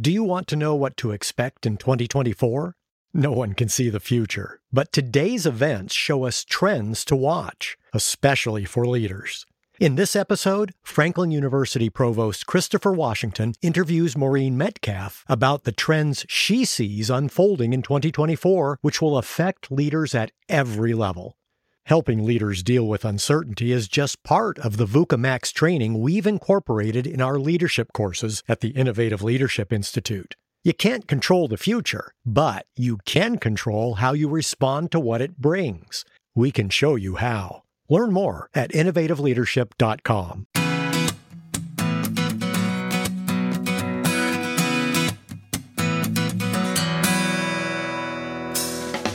Do you want to know what to expect in 2024? No one can see the future, but today's events show us trends to watch, especially for leaders. In this episode, Franklin University Provost Christopher Washington interviews Maureen Metcalf about the trends she sees unfolding in 2024, which will affect leaders at every level. Helping leaders deal with uncertainty is just part of the VUCA Max training we've incorporated in our leadership courses at the Innovative Leadership Institute. You can't control the future, but you can control how you respond to what it brings. We can show you how. Learn more at innovativeleadership.com.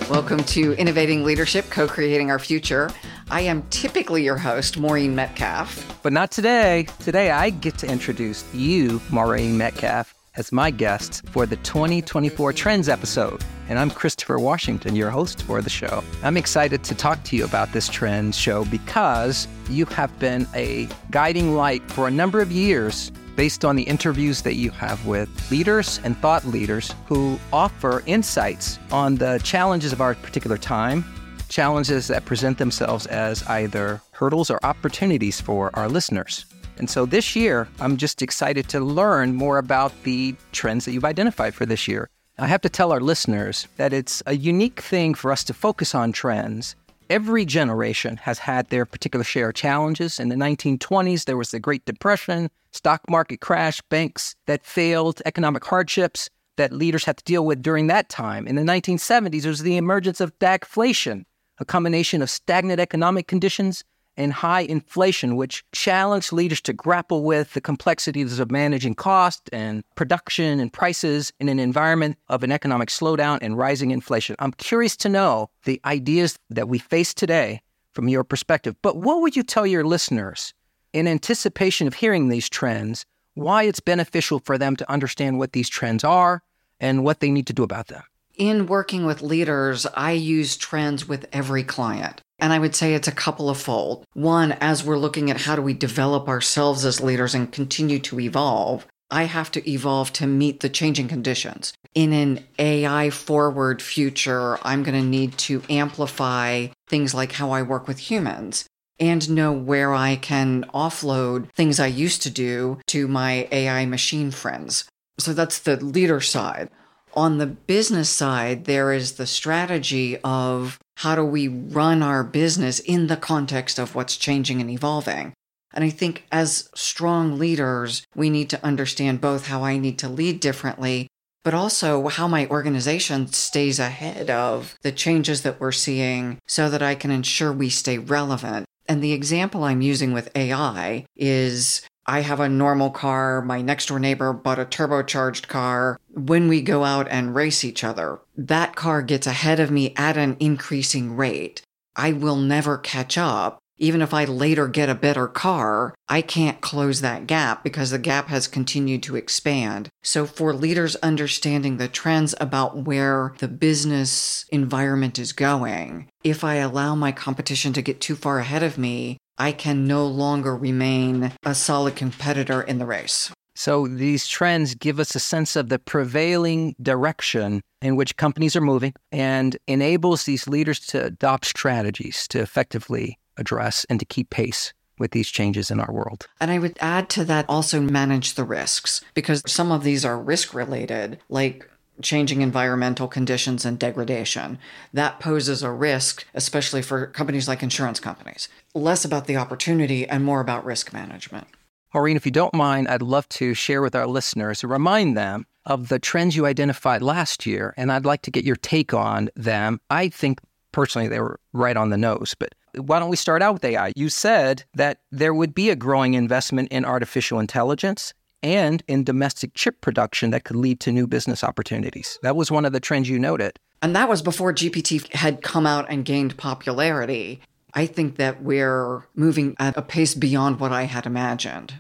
Welcome to Innovating Leadership, Co Creating Our Future. I am typically your host, Maureen Metcalf. But not today. Today, I get to introduce you, Maureen Metcalf, as my guest for the 2024 Trends episode. And I'm Christopher Washington, your host for the show. I'm excited to talk to you about this Trends show because you have been a guiding light for a number of years based on the interviews that you have with leaders and thought leaders who offer insights on the challenges of our particular time, challenges that present themselves as either hurdles or opportunities for our listeners. And so this year, I'm just excited to learn more about the trends that you've identified for this year. I have to tell our listeners that it's a unique thing for us to focus on trends Every generation has had their particular share of challenges. In the 1920s, there was the Great Depression, stock market crash, banks that failed, economic hardships that leaders had to deal with during that time. In the 1970s, there was the emergence of stagflation, a combination of stagnant economic conditions and high inflation, which challenged leaders to grapple with the complexities of managing cost and production and prices in an environment of an economic slowdown and rising inflation. I'm curious to know the ideas that we face today from your perspective. But what would you tell your listeners in anticipation of hearing these trends, why it's beneficial for them to understand what these trends are and what they need to do about them? In working with leaders, I use trends with every client. And I would say it's a couple of fold. One, as we're looking at how do we develop ourselves as leaders and continue to evolve, I have to evolve to meet the changing conditions. In an AI forward future, I'm going to need to amplify things like how I work with humans and know where I can offload things I used to do to my AI machine friends. So that's the leader side. On the business side, there is the strategy of how do we run our business in the context of what's changing and evolving. And I think as strong leaders, we need to understand both how I need to lead differently, but also how my organization stays ahead of the changes that we're seeing so that I can ensure we stay relevant. And the example I'm using with AI is I have a normal car. My next door neighbor bought a turbocharged car. When we go out and race each other, that car gets ahead of me at an increasing rate. I will never catch up. Even if I later get a better car, I can't close that gap because the gap has continued to expand. So, for leaders understanding the trends about where the business environment is going, if I allow my competition to get too far ahead of me, I can no longer remain a solid competitor in the race. So these trends give us a sense of the prevailing direction in which companies are moving and enables these leaders to adopt strategies to effectively address and to keep pace with these changes in our world. And I would add to that also manage the risks because some of these are risk related, like changing environmental conditions and degradation. That poses a risk, especially for companies like insurance companies. Less about the opportunity and more about risk management. Maureen, if you don't mind, I'd love to share with our listeners, remind them of the trends you identified last year, and I'd like to get your take on them. I think personally they were right on the nose, but why don't we start out with AI? You said that there would be a growing investment in artificial intelligence and in domestic chip production that could lead to new business opportunities. That was one of the trends you noted. And that was before GPT had come out and gained popularity. I think that we're moving at a pace beyond what I had imagined.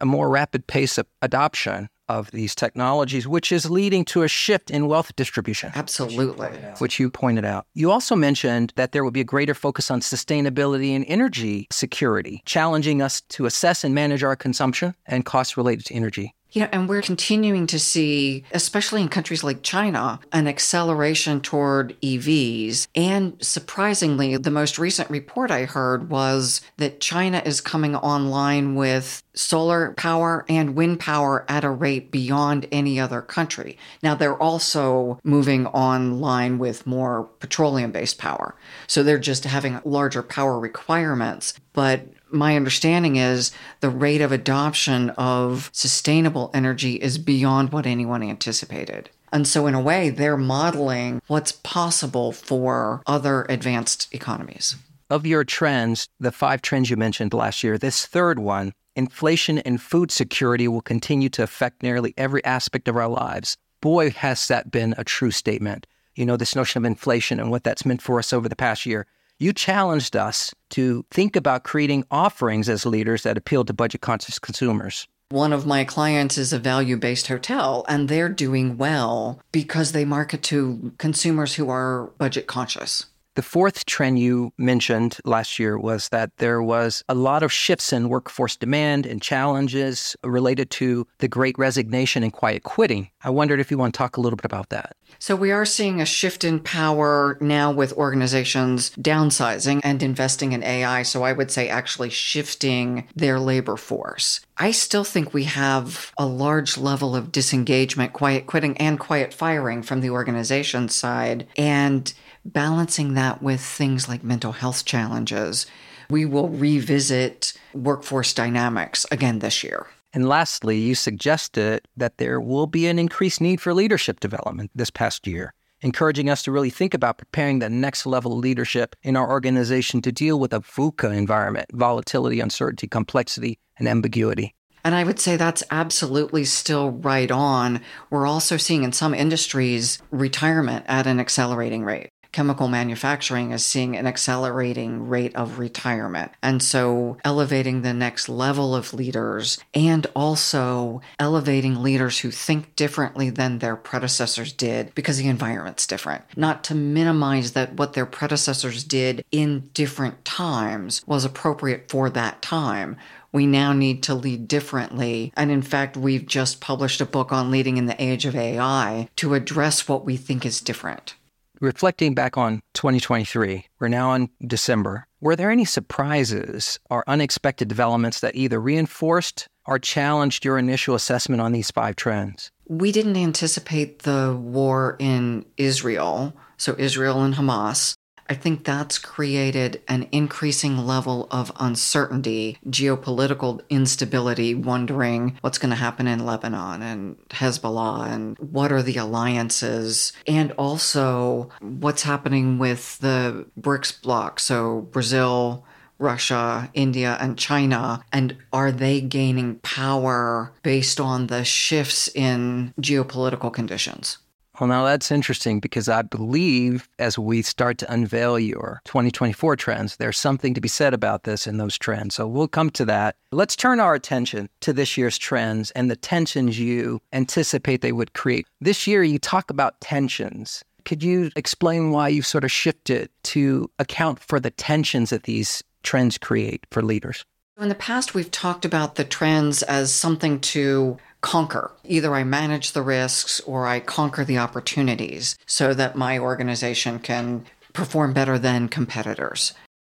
A more rapid pace of adoption of these technologies, which is leading to a shift in wealth distribution. Absolutely. Which you pointed out. You also mentioned that there will be a greater focus on sustainability and energy security, challenging us to assess and manage our consumption and costs related to energy. You know, and we're continuing to see, especially in countries like China, an acceleration toward EVs. And surprisingly, the most recent report I heard was that China is coming online with solar power and wind power at a rate beyond any other country. Now, they're also moving online with more petroleum based power. So they're just having larger power requirements. But my understanding is the rate of adoption of sustainable energy is beyond what anyone anticipated. And so, in a way, they're modeling what's possible for other advanced economies. Of your trends, the five trends you mentioned last year, this third one, inflation and food security will continue to affect nearly every aspect of our lives. Boy, has that been a true statement. You know, this notion of inflation and what that's meant for us over the past year you challenged us to think about creating offerings as leaders that appeal to budget conscious consumers. One of my clients is a value based hotel, and they're doing well because they market to consumers who are budget conscious. The fourth trend you mentioned last year was that there was a lot of shifts in workforce demand and challenges related to the great resignation and quiet quitting. I wondered if you want to talk a little bit about that. So, we are seeing a shift in power now with organizations downsizing and investing in AI. So, I would say actually shifting their labor force. I still think we have a large level of disengagement, quiet quitting, and quiet firing from the organization side. And balancing that with things like mental health challenges. We will revisit workforce dynamics again this year. And lastly, you suggested that there will be an increased need for leadership development this past year, encouraging us to really think about preparing the next level of leadership in our organization to deal with a VUCA environment volatility, uncertainty, complexity, and ambiguity. And I would say that's absolutely still right on. We're also seeing in some industries retirement at an accelerating rate chemical manufacturing is seeing an accelerating rate of retirement. And so elevating the next level of leaders and also elevating leaders who think differently than their predecessors did because the environment's different. Not to minimize that what their predecessors did in different times was appropriate for that time we now need to lead differently. And in fact, we've just published a book on leading in the age of AI to address what we think is different. Reflecting back on 2023, we're now in December. Were there any surprises or unexpected developments that either reinforced or challenged your initial assessment on these five trends? We didn't anticipate the war in Israel, so Israel and Hamas. I think that's created an increasing level of uncertainty, geopolitical instability, wondering what's going to happen in Lebanon and Hezbollah and what are the alliances, and also what's happening with the BRICS bloc, so Brazil, Russia, India, and China? And are they gaining power based on the shifts in geopolitical conditions? Well, now that's interesting because I believe as we start to unveil your 2024 trends, there's something to be said about this in those trends. So we'll come to that. Let's turn our attention to this year's trends and the tensions you anticipate they would create. This year, you talk about tensions. Could you explain why you sort of shifted to account for the tensions that these trends create for leaders? In the past, we've talked about the trends as something to conquer. Either I manage the risks or I conquer the opportunities so that my organization can perform better than competitors.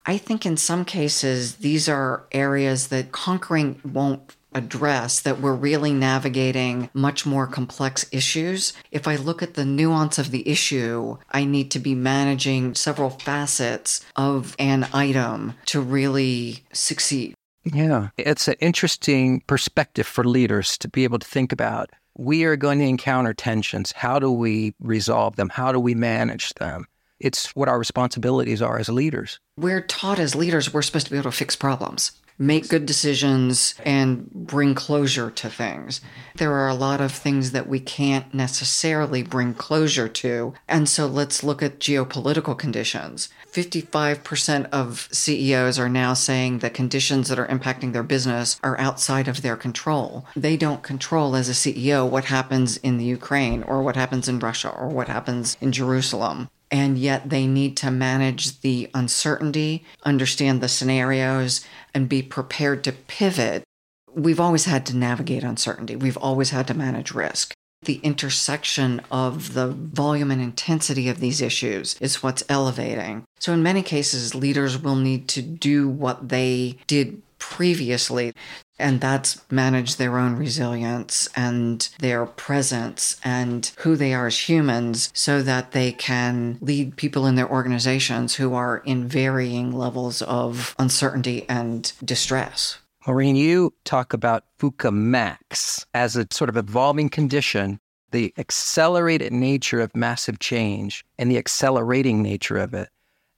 I think in some cases, these are areas that conquering won't address that we're really navigating much more complex issues. If I look at the nuance of the issue, I need to be managing several facets of an item to really succeed. Yeah, it's an interesting perspective for leaders to be able to think about. We are going to encounter tensions. How do we resolve them? How do we manage them? It's what our responsibilities are as leaders. We're taught as leaders, we're supposed to be able to fix problems make good decisions and bring closure to things. There are a lot of things that we can't necessarily bring closure to. And so let's look at geopolitical conditions. 55% of CEOs are now saying that conditions that are impacting their business are outside of their control. They don't control as a CEO what happens in the Ukraine or what happens in Russia or what happens in Jerusalem and yet they need to manage the uncertainty, understand the scenarios, and be prepared to pivot. We've always had to navigate uncertainty, we've always had to manage risk. The intersection of the volume and intensity of these issues is what's elevating. So, in many cases, leaders will need to do what they did previously, and that's manage their own resilience and their presence and who they are as humans so that they can lead people in their organizations who are in varying levels of uncertainty and distress. Maureen, you talk about VUCA Max as a sort of evolving condition, the accelerated nature of massive change and the accelerating nature of it.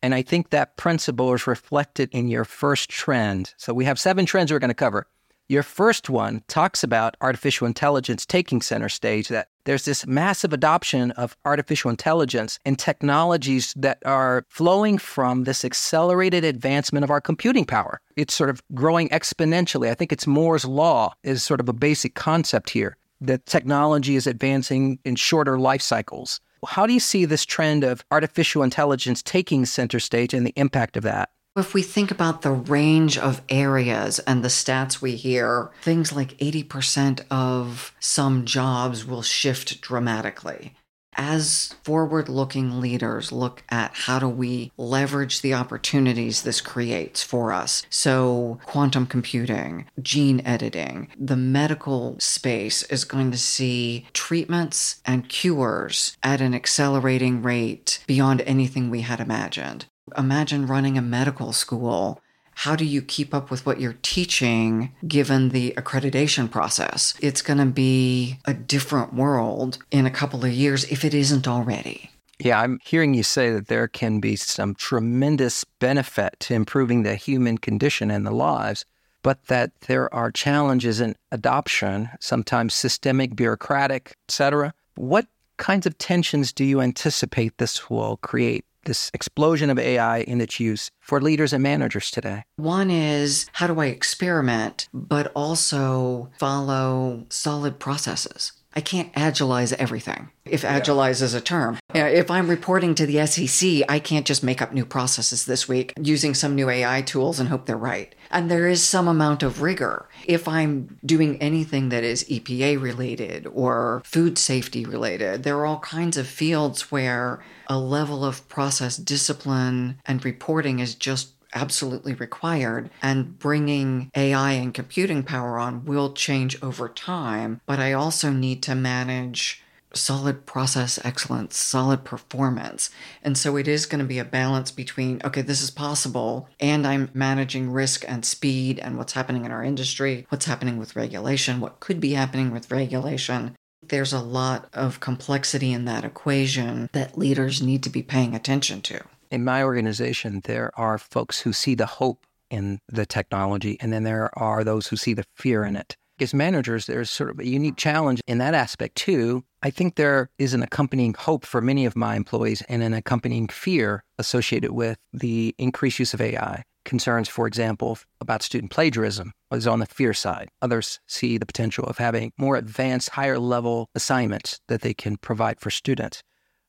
And I think that principle is reflected in your first trend. So we have seven trends we're going to cover. Your first one talks about artificial intelligence taking center stage, that there's this massive adoption of artificial intelligence and technologies that are flowing from this accelerated advancement of our computing power. It's sort of growing exponentially. I think it's Moore's Law is sort of a basic concept here that technology is advancing in shorter life cycles. How do you see this trend of artificial intelligence taking center stage and the impact of that? If we think about the range of areas and the stats we hear, things like 80% of some jobs will shift dramatically. As forward looking leaders look at how do we leverage the opportunities this creates for us. So, quantum computing, gene editing, the medical space is going to see treatments and cures at an accelerating rate beyond anything we had imagined. Imagine running a medical school. How do you keep up with what you're teaching given the accreditation process? It's going to be a different world in a couple of years if it isn't already. Yeah, I'm hearing you say that there can be some tremendous benefit to improving the human condition and the lives, but that there are challenges in adoption, sometimes systemic, bureaucratic, etc. What kinds of tensions do you anticipate this will create this explosion of AI in its use for leaders and managers today? One is how do I experiment, but also follow solid processes? I can't agilize everything, if agilize is a term. If I'm reporting to the SEC, I can't just make up new processes this week using some new AI tools and hope they're right. And there is some amount of rigor. If I'm doing anything that is EPA related or food safety related, there are all kinds of fields where a level of process discipline and reporting is just absolutely required. And bringing AI and computing power on will change over time. But I also need to manage solid process excellence, solid performance. And so it is going to be a balance between, okay, this is possible, and I'm managing risk and speed and what's happening in our industry, what's happening with regulation, what could be happening with regulation. There's a lot of complexity in that equation that leaders need to be paying attention to. In my organization, there are folks who see the hope in the technology, and then there are those who see the fear in it. As managers, there's sort of a unique challenge in that aspect too. I think there is an accompanying hope for many of my employees and an accompanying fear associated with the increased use of AI. Concerns, for example, about student plagiarism is on the fear side. Others see the potential of having more advanced, higher level assignments that they can provide for students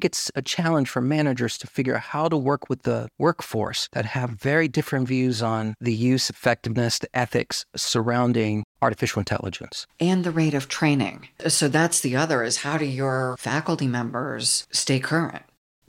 it's a challenge for managers to figure out how to work with the workforce that have very different views on the use, effectiveness, the ethics surrounding artificial intelligence. And the rate of training. So that's the other is how do your faculty members stay current?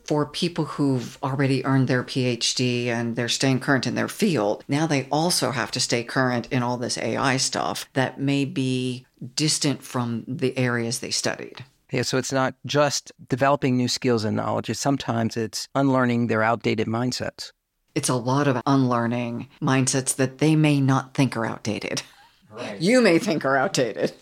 For people who've already earned their PhD and they're staying current in their field, now they also have to stay current in all this AI stuff that may be distant from the areas they studied. Yeah, so it's not just developing new skills and knowledge. It's sometimes it's unlearning their outdated mindsets. It's a lot of unlearning mindsets that they may not think are outdated. Right. You may think are outdated.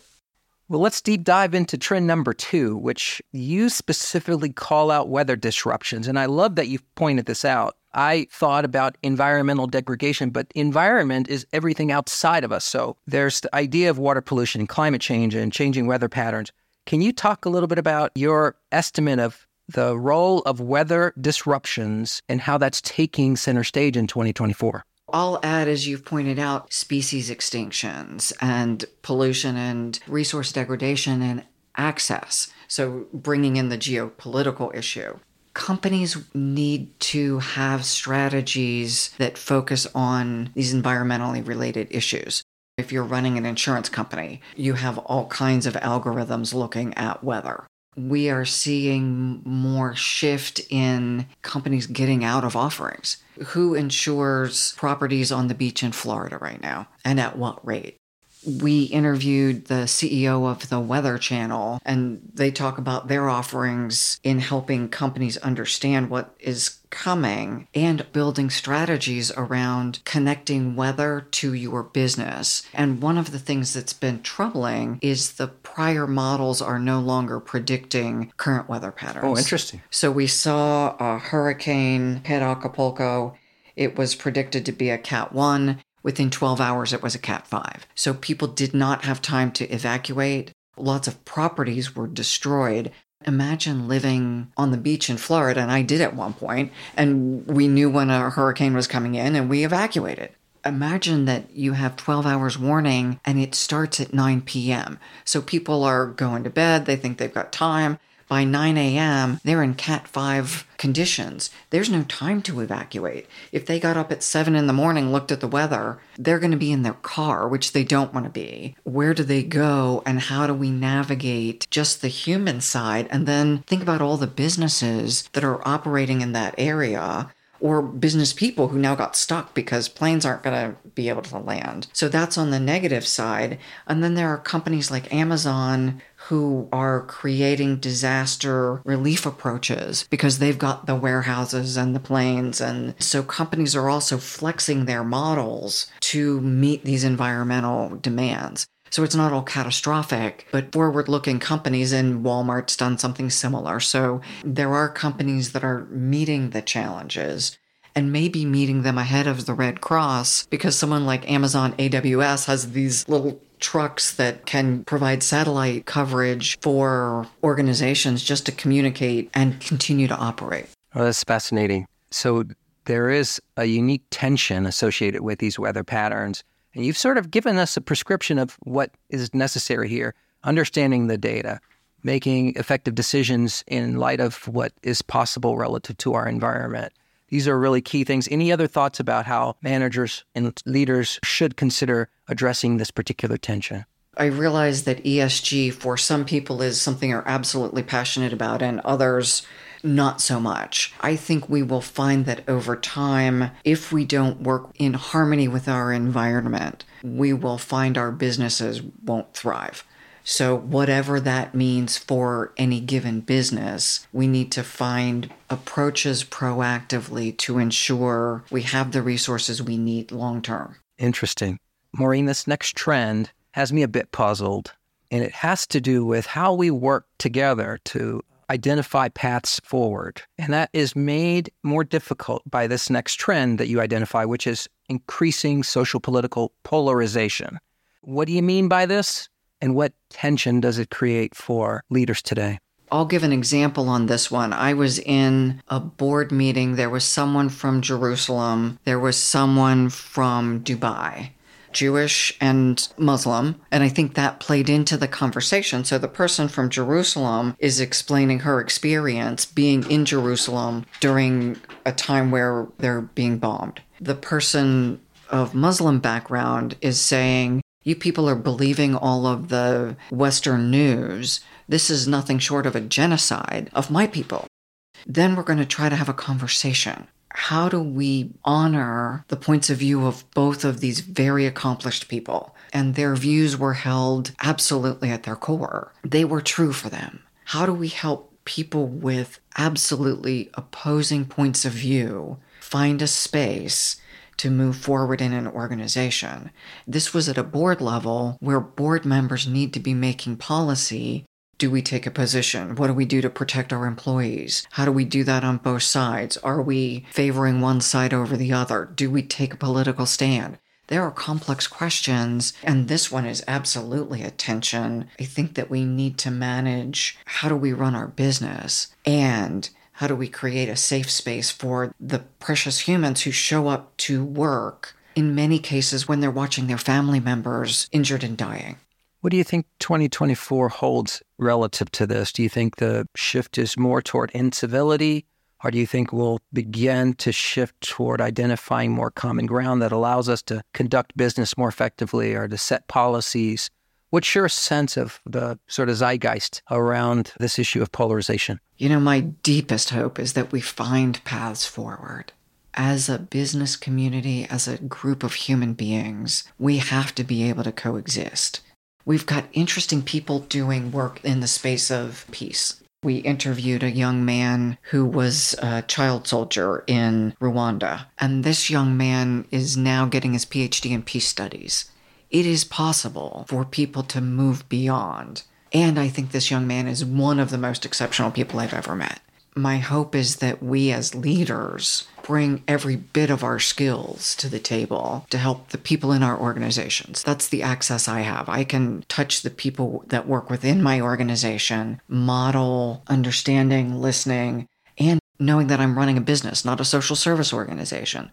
Well, let's deep dive into trend number two, which you specifically call out weather disruptions. And I love that you've pointed this out. I thought about environmental degradation, but environment is everything outside of us. So there's the idea of water pollution and climate change and changing weather patterns. Can you talk a little bit about your estimate of the role of weather disruptions and how that's taking center stage in 2024? I'll add, as you've pointed out, species extinctions and pollution and resource degradation and access. So, bringing in the geopolitical issue. Companies need to have strategies that focus on these environmentally related issues. If you're running an insurance company, you have all kinds of algorithms looking at weather. We are seeing more shift in companies getting out of offerings. Who insures properties on the beach in Florida right now and at what rate? we interviewed the CEO of the Weather Channel, and they talk about their offerings in helping companies understand what is coming and building strategies around connecting weather to your business. And one of the things that's been troubling is the prior models are no longer predicting current weather patterns. Oh, interesting. So we saw a hurricane hit Acapulco. It was predicted to be a Cat 1. Within 12 hours, it was a Cat 5. So people did not have time to evacuate. Lots of properties were destroyed. Imagine living on the beach in Florida, and I did at one point, and we knew when a hurricane was coming in and we evacuated. Imagine that you have 12 hours warning and it starts at 9 p.m. So people are going to bed, they think they've got time by 9 a.m., they're in Cat 5 conditions. There's no time to evacuate. If they got up at 7 in the morning, looked at the weather, they're going to be in their car, which they don't want to be. Where do they go, and how do we navigate just the human side? And then think about all the businesses that are operating in that area or business people who now got stuck because planes aren't going to be able to land. So that's on the negative side. And then there are companies like Amazon who are creating disaster relief approaches because they've got the warehouses and the planes. And so companies are also flexing their models to meet these environmental demands. So it's not all catastrophic, but forward looking companies, and Walmart's done something similar. So there are companies that are meeting the challenges and maybe meeting them ahead of the Red Cross because someone like Amazon AWS has these little trucks that can provide satellite coverage for organizations just to communicate and continue to operate. Oh, that's fascinating. So there is a unique tension associated with these weather patterns. And you've sort of given us a prescription of what is necessary here, understanding the data, making effective decisions in light of what is possible relative to our environment. These are really key things. Any other thoughts about how managers and leaders should consider addressing this particular tension? I realize that ESG for some people is something they're absolutely passionate about, and others not so much. I think we will find that over time, if we don't work in harmony with our environment, we will find our businesses won't thrive. So, whatever that means for any given business, we need to find approaches proactively to ensure we have the resources we need long term. Interesting. Maureen, this next trend has me a bit puzzled, and it has to do with how we work together to identify paths forward. And that is made more difficult by this next trend that you identify, which is increasing social political polarization. What do you mean by this? And what tension does it create for leaders today? I'll give an example on this one. I was in a board meeting. There was someone from Jerusalem, there was someone from Dubai. Jewish and Muslim. And I think that played into the conversation. So the person from Jerusalem is explaining her experience being in Jerusalem during a time where they're being bombed. The person of Muslim background is saying, you people are believing all of the Western news. This is nothing short of a genocide of my people. Then we're going to try to have a conversation. How do we honor the points of view of both of these very accomplished people? And their views were held absolutely at their core. They were true for them. How do we help people with absolutely opposing points of view find a space to move forward in an organization. This was at a board level where board members need to be making policy. Do we take a position? What do we do to protect our employees? How do we do that on both sides? Are we favoring one side over the other? Do we take a political stand? There are complex questions, and this one is absolutely a tension. I think that we need to manage how do we run our business and how do we create a safe space for the precious humans who show up to work, in many cases when they're watching their family members injured and dying? What do you think 2024 holds relative to this? Do you think the shift is more toward incivility? Or do you think we'll begin to shift toward identifying more common ground that allows us to conduct business more effectively or to set policies? What's your sense of the sort of zeitgeist around this issue of polarization? You know, my deepest hope is that we find paths forward. As a business community, as a group of human beings, we have to be able to coexist. We've got interesting people doing work in the space of peace. We interviewed a young man who was a child soldier in Rwanda, and this young man is now getting his PhD in peace studies. It is possible for people to move beyond. And I think this young man is one of the most exceptional people I've ever met my hope is that we as leaders bring every bit of our skills to the table to help the people in our organizations. That's the access I have. I can touch the people that work within my organization, model understanding, listening, and knowing that I'm running a business, not a social service organization.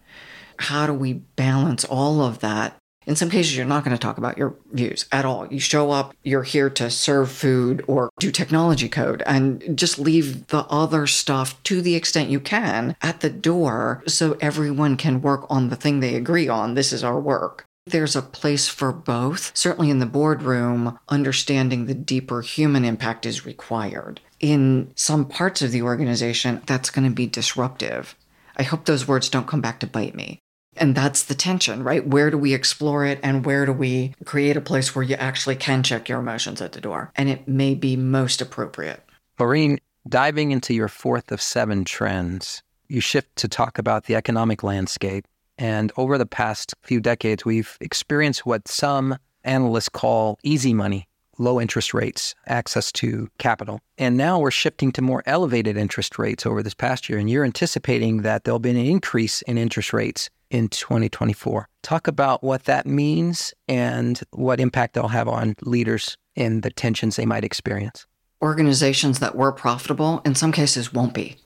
How do we balance all of that in some cases, you're not going to talk about your views at all. You show up, you're here to serve food or do technology code and just leave the other stuff to the extent you can at the door so everyone can work on the thing they agree on. This is our work. There's a place for both. Certainly in the boardroom, understanding the deeper human impact is required. In some parts of the organization, that's going to be disruptive. I hope those words don't come back to bite me. And that's the tension, right? Where do we explore it and where do we create a place where you actually can check your emotions at the door? And it may be most appropriate. Maureen, diving into your fourth of seven trends, you shift to talk about the economic landscape. And over the past few decades, we've experienced what some analysts call easy money, low interest rates, access to capital. And now we're shifting to more elevated interest rates over this past year. And you're anticipating that there'll be an increase in interest rates in 2024. Talk about what that means and what impact they'll have on leaders and the tensions they might experience. Organizations that were profitable, in some cases, won't be.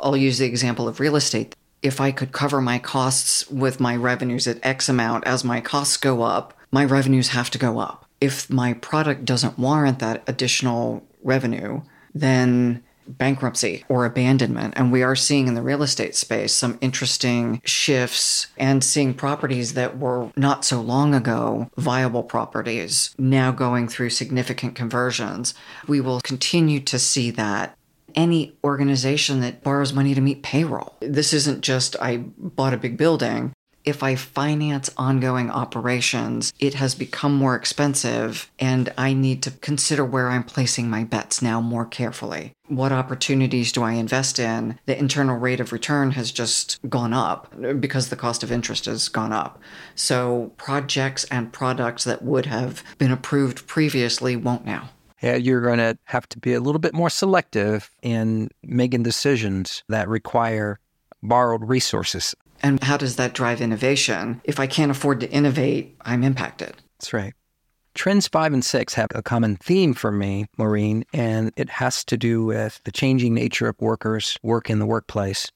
I'll use the example of real estate. If I could cover my costs with my revenues at X amount, as my costs go up, my revenues have to go up. If my product doesn't warrant that additional revenue, then bankruptcy or abandonment. And we are seeing in the real estate space some interesting shifts and seeing properties that were not so long ago viable properties now going through significant conversions. We will continue to see that any organization that borrows money to meet payroll. This isn't just I bought a big building if I finance ongoing operations, it has become more expensive and I need to consider where I'm placing my bets now more carefully. What opportunities do I invest in? The internal rate of return has just gone up because the cost of interest has gone up. So projects and products that would have been approved previously won't now. Yeah, you're going to have to be a little bit more selective in making decisions that require borrowed resources. And how does that drive innovation? If I can't afford to innovate, I'm impacted. That's right. Trends five and six have a common theme for me, Maureen, and it has to do with the changing nature of workers' work in the workplace.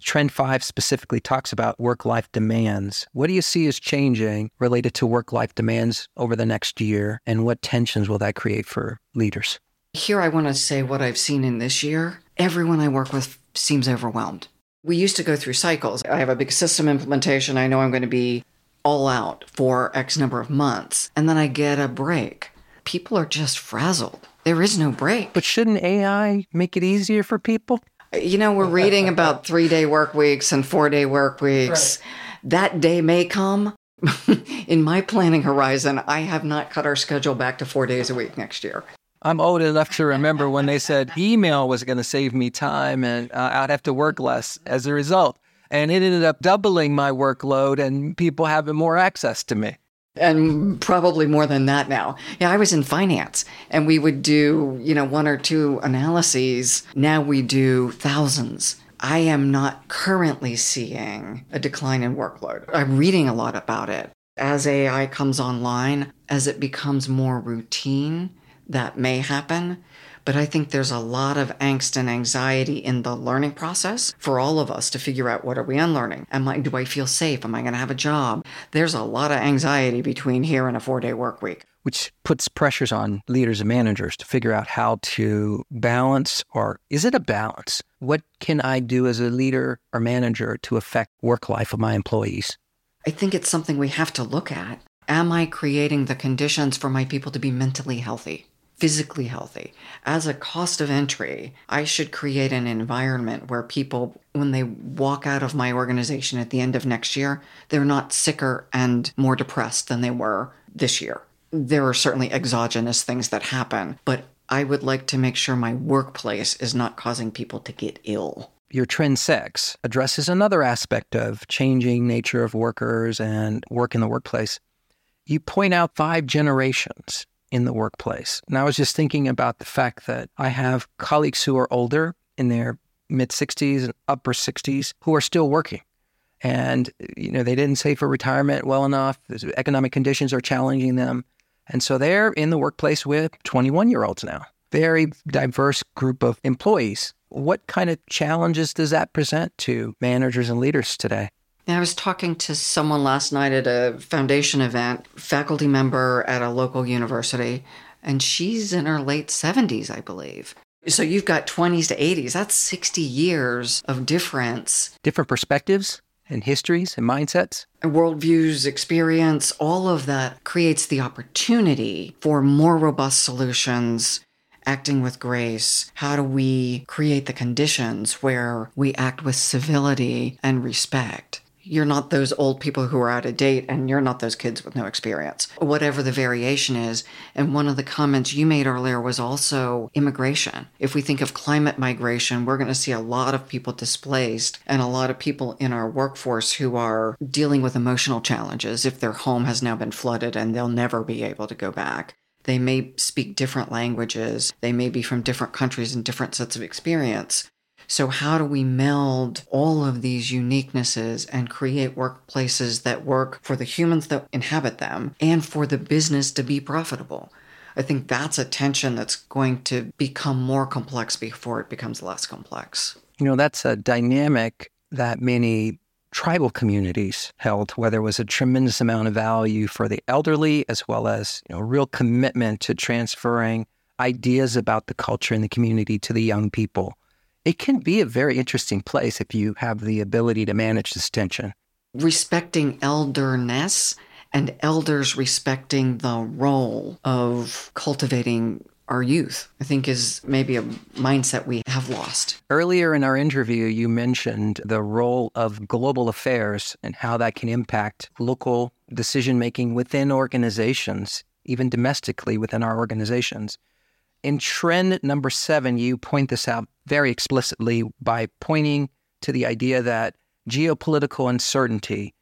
Trend five specifically talks about work life demands. What do you see as changing related to work life demands over the next year, and what tensions will that create for leaders? Here, I want to say what I've seen in this year. Everyone I work with seems overwhelmed we used to go through cycles. I have a big system implementation. I know I'm going to be all out for X number of months, and then I get a break. People are just frazzled. There is no break. But shouldn't AI make it easier for people? You know, we're reading about three day work weeks and four day work weeks. Right. That day may come. In my planning horizon, I have not cut our schedule back to four days a week next year. I'm old enough to remember when they said email was going to save me time and uh, I'd have to work less as a result. And it ended up doubling my workload and people having more access to me. And probably more than that now. Yeah, I was in finance and we would do, you know, one or two analyses. Now we do thousands. I am not currently seeing a decline in workload. I'm reading a lot about it. As AI comes online, as it becomes more routine, that may happen. But I think there's a lot of angst and anxiety in the learning process for all of us to figure out what are we unlearning? Am I, do I feel safe? Am I going to have a job? There's a lot of anxiety between here and a four day work week. which puts pressures on leaders and managers to figure out how to balance or is it a balance? What can I do as a leader or manager to affect work life of my employees? I think it's something we have to look at. Am I creating the conditions for my people to be mentally healthy? Physically healthy. As a cost of entry, I should create an environment where people, when they walk out of my organization at the end of next year, they're not sicker and more depressed than they were this year there are certainly exogenous things that happen, but I would like to make sure my workplace is not causing people to get ill. Your Trend Six addresses another aspect of changing nature of workers and work in the workplace. You point out five generations in the workplace. And I was just thinking about the fact that I have colleagues who are older in their mid 60s and upper 60s who are still working. And, you know, they didn't save for retirement well enough. Economic conditions are challenging them. And so they're in the workplace with 21 year olds now. Very diverse group of employees. What kind of challenges does that present to managers and leaders today? I was talking to someone last night at a foundation event, faculty member at a local university, and she's in her late 70s, I believe. So you've got 20s to 80s. That's 60 years of difference. Different perspectives? and histories and mindsets. Worldviews, experience, all of that creates the opportunity for more robust solutions acting with grace? How do we create the conditions where we act with civility and respect? You're not those old people who are out of date and you're not those kids with no experience, whatever the variation is. And one of the comments you made earlier was also immigration. If we think of climate migration, we're going to see a lot of people displaced and a lot of people in our workforce who are dealing with emotional challenges if their home has now been flooded and they'll never be able to go back. They may speak different languages. They may be from different countries and different sets of experience. So, how do we meld all of these uniquenesses and create workplaces that work for the humans that inhabit them and for the business to be profitable? I think that's a tension that's going to become more complex before it becomes less complex. You know, that's a dynamic that many tribal communities held, where there was a tremendous amount of value for the elderly, as well as you know, real commitment to transferring ideas about the culture and the community to the young people it can be a very interesting place if you have the ability to manage this tension. Respecting elderness and elders respecting the role of cultivating our youth, I think is maybe a mindset we have lost. Earlier in our interview, you mentioned the role of global affairs and how that can impact local decision making within organizations, even domestically within our organizations. In trend number seven, you point this out very explicitly by pointing to the idea that geopolitical uncertainty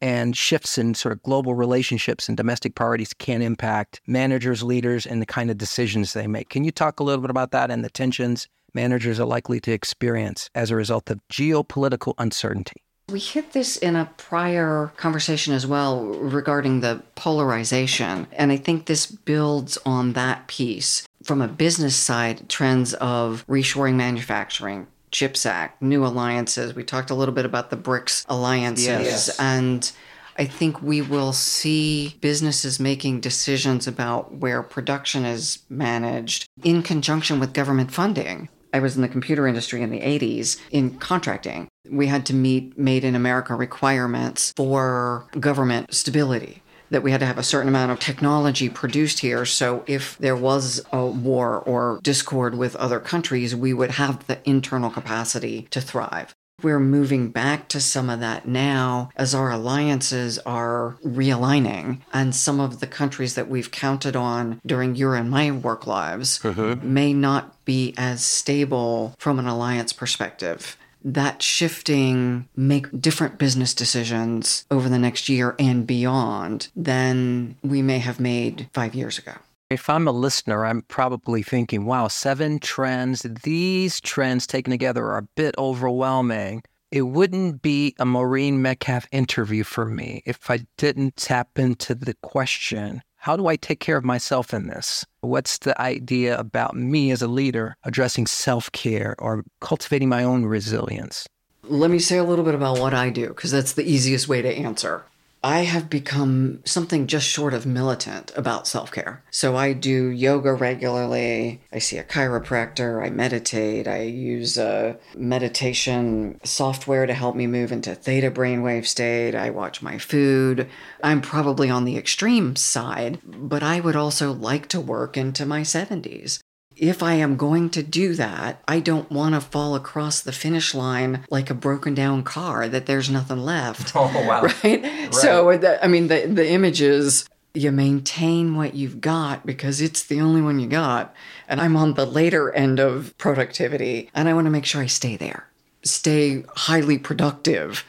and shifts in sort of global relationships and domestic priorities can impact managers, leaders, and the kind of decisions they make. Can you talk a little bit about that and the tensions managers are likely to experience as a result of geopolitical uncertainty? We hit this in a prior conversation as well regarding the polarization. And I think this builds on that piece. From a business side, trends of reshoring manufacturing, CHIPS Act, new alliances. We talked a little bit about the BRICS alliances. Yes. And I think we will see businesses making decisions about where production is managed in conjunction with government funding. I was in the computer industry in the 80s in contracting. We had to meet made in America requirements for government stability that we had to have a certain amount of technology produced here. So if there was a war or discord with other countries, we would have the internal capacity to thrive. We're moving back to some of that now as our alliances are realigning, and some of the countries that we've counted on during your and my work lives mm-hmm. may not be as stable from an alliance perspective that shifting make different business decisions over the next year and beyond than we may have made five years ago. If I'm a listener, I'm probably thinking, wow, seven trends. These trends taken together are a bit overwhelming. It wouldn't be a Maureen Metcalf interview for me if I didn't tap into the question how do I take care of myself in this? What's the idea about me as a leader addressing self care or cultivating my own resilience? Let me say a little bit about what I do, because that's the easiest way to answer. I have become something just short of militant about self care. So I do yoga regularly. I see a chiropractor. I meditate. I use a meditation software to help me move into theta brainwave state. I watch my food. I'm probably on the extreme side, but I would also like to work into my 70s if I am going to do that, I don't want to fall across the finish line like a broken down car that there's nothing left. Oh, wow. Right? right. So, I mean, the, the image is you maintain what you've got because it's the only one you got. And I'm on the later end of productivity, and I want to make sure I stay there, stay highly productive.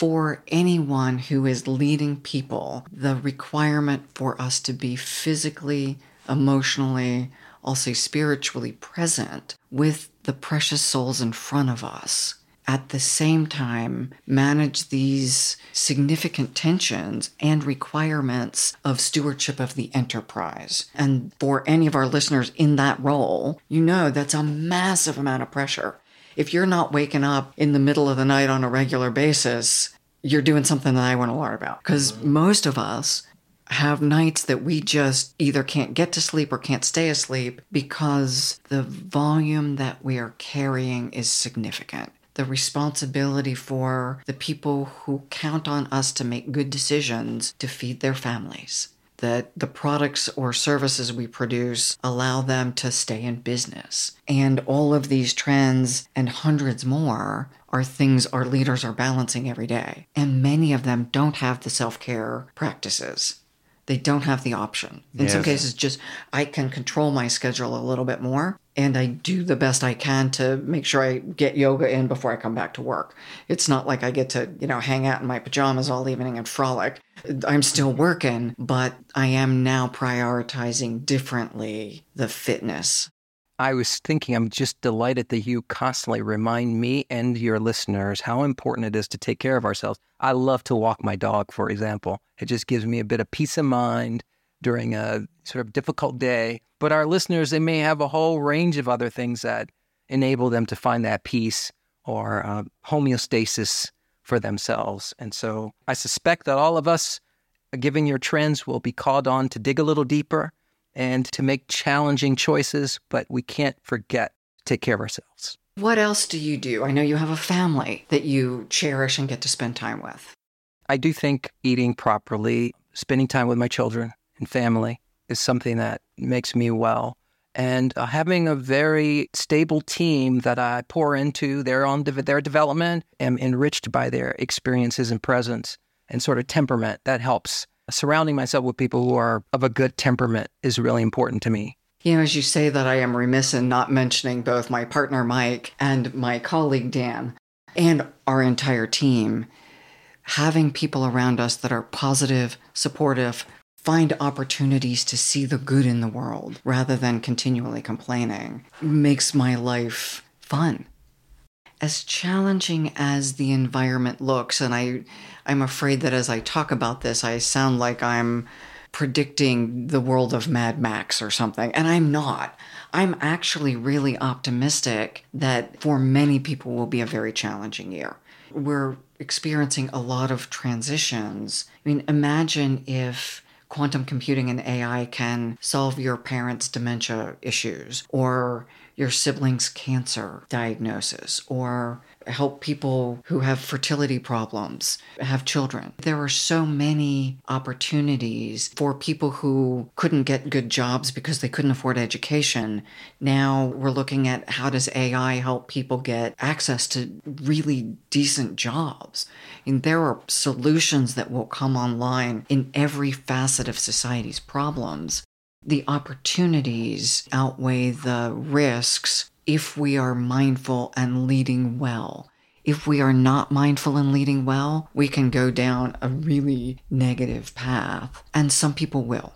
For anyone who is leading people, the requirement for us to be physically, emotionally, also spiritually present with the precious souls in front of us. At the same time, manage these significant tensions and requirements of stewardship of the enterprise. And for any of our listeners in that role, you know that's a massive amount of pressure. If you're not waking up in the middle of the night on a regular basis, you're doing something that I want to learn about. Because most of us have nights that we just either can't get to sleep or can't stay asleep because the volume that we are carrying is significant. The responsibility for the people who count on us to make good decisions to feed their families. That the products or services we produce allow them to stay in business. And all of these trends and hundreds more are things our leaders are balancing every day. And many of them don't have the self care practices they don't have the option. In yes. some cases, just I can control my schedule a little bit more and I do the best I can to make sure I get yoga in before I come back to work. It's not like I get to, you know, hang out in my pajamas all evening and frolic. I'm still working, but I am now prioritizing differently the fitness I was thinking, I'm just delighted that you constantly remind me and your listeners how important it is to take care of ourselves. I love to walk my dog, for example. It just gives me a bit of peace of mind during a sort of difficult day. But our listeners, they may have a whole range of other things that enable them to find that peace or uh, homeostasis for themselves. And so I suspect that all of us, given your trends, will be called on to dig a little deeper and to make challenging choices, but we can't forget to take care of ourselves. What else do you do? I know you have a family that you cherish and get to spend time with. I do think eating properly, spending time with my children and family is something that makes me well. And uh, having a very stable team that I pour into their own de- their development, am enriched by their experiences and presence and sort of temperament that helps surrounding myself with people who are of a good temperament is really important to me. You know, as you say that, I am remiss in not mentioning both my partner Mike and my colleague Dan and our entire team. Having people around us that are positive, supportive, find opportunities to see the good in the world rather than continually complaining makes my life fun. As challenging as the environment looks, and I I'm afraid that as I talk about this, I sound like I'm predicting the world of Mad Max or something, and I'm not. I'm actually really optimistic that for many people will be a very challenging year. We're experiencing a lot of transitions. I mean, imagine if quantum computing and AI can solve your parents' dementia issues or your siblings' cancer diagnosis or help people who have fertility problems have children. There are so many opportunities for people who couldn't get good jobs because they couldn't afford education. Now we're looking at how does AI help people get access to really decent jobs. And there are solutions that will come online in every facet of society's problems. The opportunities outweigh the risks if we are mindful and leading well. If we are not mindful and leading well, we can go down a really negative path, and some people will.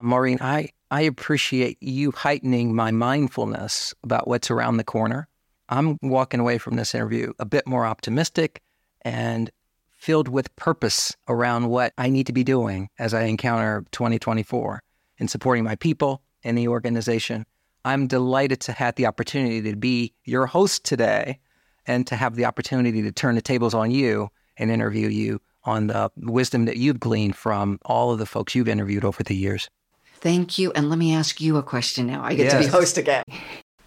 Maureen, I, I appreciate you heightening my mindfulness about what's around the corner. I'm walking away from this interview a bit more optimistic and filled with purpose around what I need to be doing as I encounter 2024 in supporting my people and the organization I'm delighted to have the opportunity to be your host today and to have the opportunity to turn the tables on you and interview you on the wisdom that you've gleaned from all of the folks you've interviewed over the years. Thank you. And let me ask you a question now. I get yes. to be host again.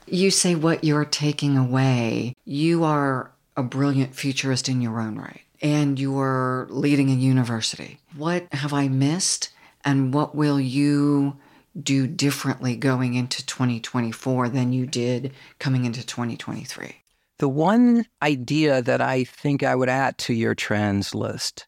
You say what you're taking away. You are a brilliant futurist in your own right, and you're leading a university. What have I missed? And what will you do differently going into 2024 than you did coming into 2023? The one idea that I think I would add to your trends list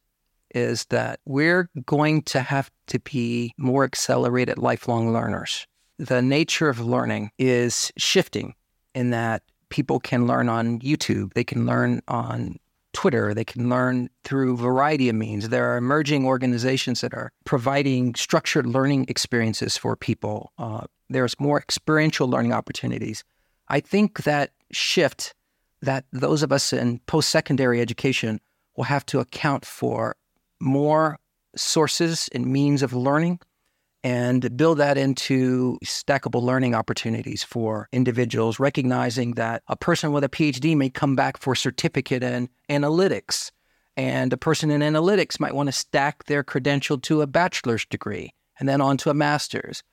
is that we're going to have to be more accelerated lifelong learners. The nature of learning is shifting in that people can learn on YouTube, they can learn on Twitter, they can learn through a variety of means. There are emerging organizations that are providing structured learning experiences for people. Uh, there's more experiential learning opportunities. I think that shift that those of us in post secondary education will have to account for more sources and means of learning and build that into stackable learning opportunities for individuals, recognizing that a person with a PhD may come back for a certificate in analytics, and a person in analytics might want to stack their credential to a bachelor's degree and then on to a master's.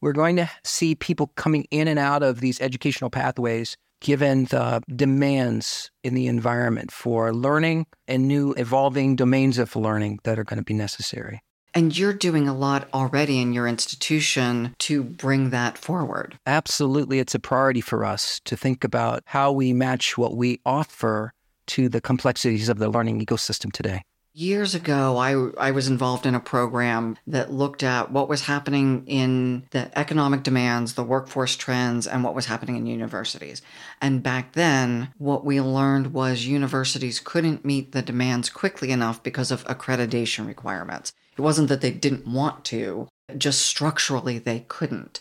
We're going to see people coming in and out of these educational pathways given the demands in the environment for learning and new evolving domains of learning that are going to be necessary. And you're doing a lot already in your institution to bring that forward. Absolutely. It's a priority for us to think about how we match what we offer to the complexities of the learning ecosystem today. Years ago, I, I was involved in a program that looked at what was happening in the economic demands, the workforce trends, and what was happening in universities. And back then, what we learned was universities couldn't meet the demands quickly enough because of accreditation requirements. It wasn't that they didn't want to, just structurally they couldn't.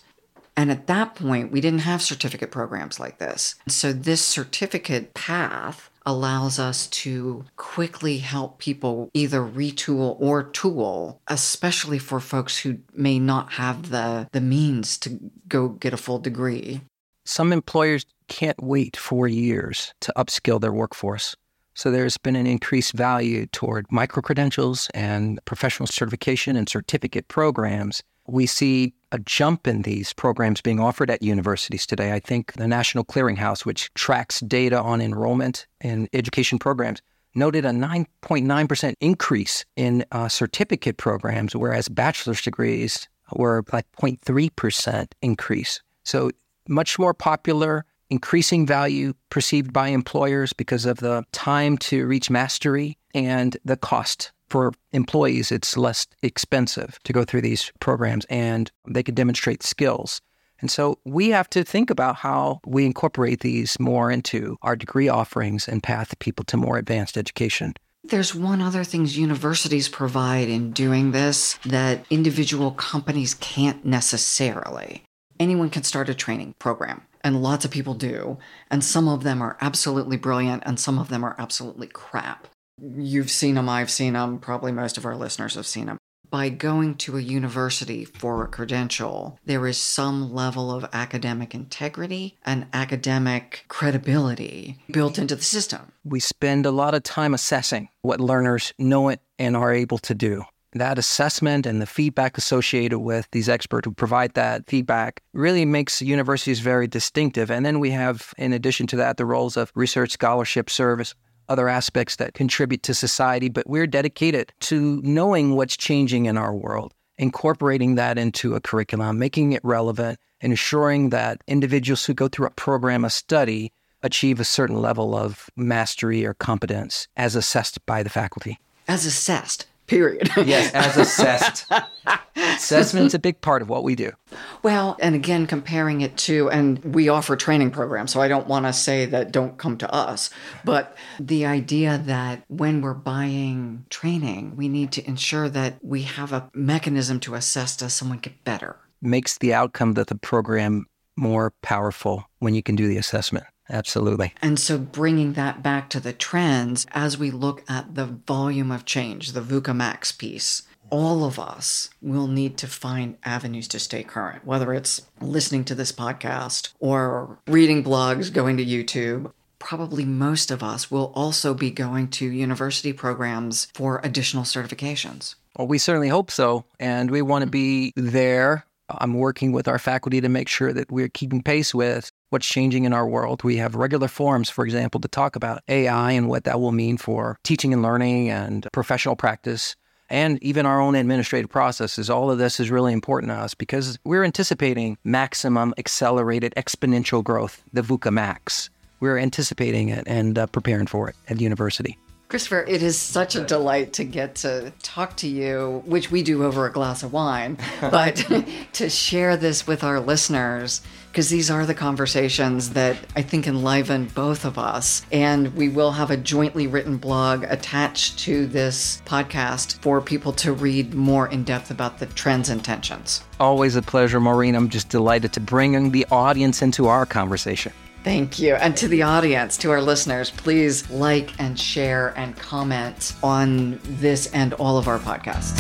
And at that point, we didn't have certificate programs like this. So, this certificate path allows us to quickly help people either retool or tool, especially for folks who may not have the, the means to go get a full degree. Some employers can't wait four years to upskill their workforce. So there's been an increased value toward micro credentials and professional certification and certificate programs we see a jump in these programs being offered at universities today. I think the National Clearinghouse, which tracks data on enrollment in education programs, noted a 9.9% increase in uh, certificate programs, whereas bachelor's degrees were like 0.3% increase. So much more popular, increasing value perceived by employers because of the time to reach mastery and the cost for employees, it's less expensive to go through these programs and they can demonstrate skills. And so we have to think about how we incorporate these more into our degree offerings and path people to more advanced education. There's one other things universities provide in doing this that individual companies can't necessarily. Anyone can start a training program, and lots of people do, and some of them are absolutely brilliant and some of them are absolutely crap. You've seen them, I've seen them, probably most of our listeners have seen them. By going to a university for a credential, there is some level of academic integrity and academic credibility built into the system. We spend a lot of time assessing what learners know it and are able to do. That assessment and the feedback associated with these experts who provide that feedback really makes universities very distinctive. And then we have, in addition to that, the roles of research, scholarship, service, other aspects that contribute to society, but we're dedicated to knowing what's changing in our world, incorporating that into a curriculum, making it relevant, ensuring that individuals who go through a program of study achieve a certain level of mastery or competence as assessed by the faculty. As assessed period. yes, as assessed. Assessment's a big part of what we do. Well, and again, comparing it to, and we offer training programs, so I don't want to say that don't come to us, but the idea that when we're buying training, we need to ensure that we have a mechanism to assess does someone get better? Makes the outcome of the program more powerful when you can do the assessment. Absolutely. And so bringing that back to the trends as we look at the volume of change, the VUCA Max piece, all of us will need to find avenues to stay current, whether it's listening to this podcast or reading blogs, going to YouTube. probably most of us will also be going to university programs for additional certifications. Well, we certainly hope so. And we want to be there. I'm working with our faculty to make sure that we're keeping pace with what's changing in our world. We have regular forums, for example, to talk about AI and what that will mean for teaching and learning and professional practice and even our own administrative processes. All of this is really important to us because we're anticipating maximum accelerated exponential growth, the VUCA max. We're anticipating it and uh, preparing for it at university. Christopher, it is such a delight to get to talk to you, which we do over a glass of wine, but to share this with our listeners, because these are the conversations that I think enliven both of us. And we will have a jointly written blog attached to this podcast for people to read more in depth about the trends and tensions. Always a pleasure, Maureen. I'm just delighted to bring the audience into our conversation. Thank you. And to the audience, to our listeners, please like and share and comment on this and all of our podcasts.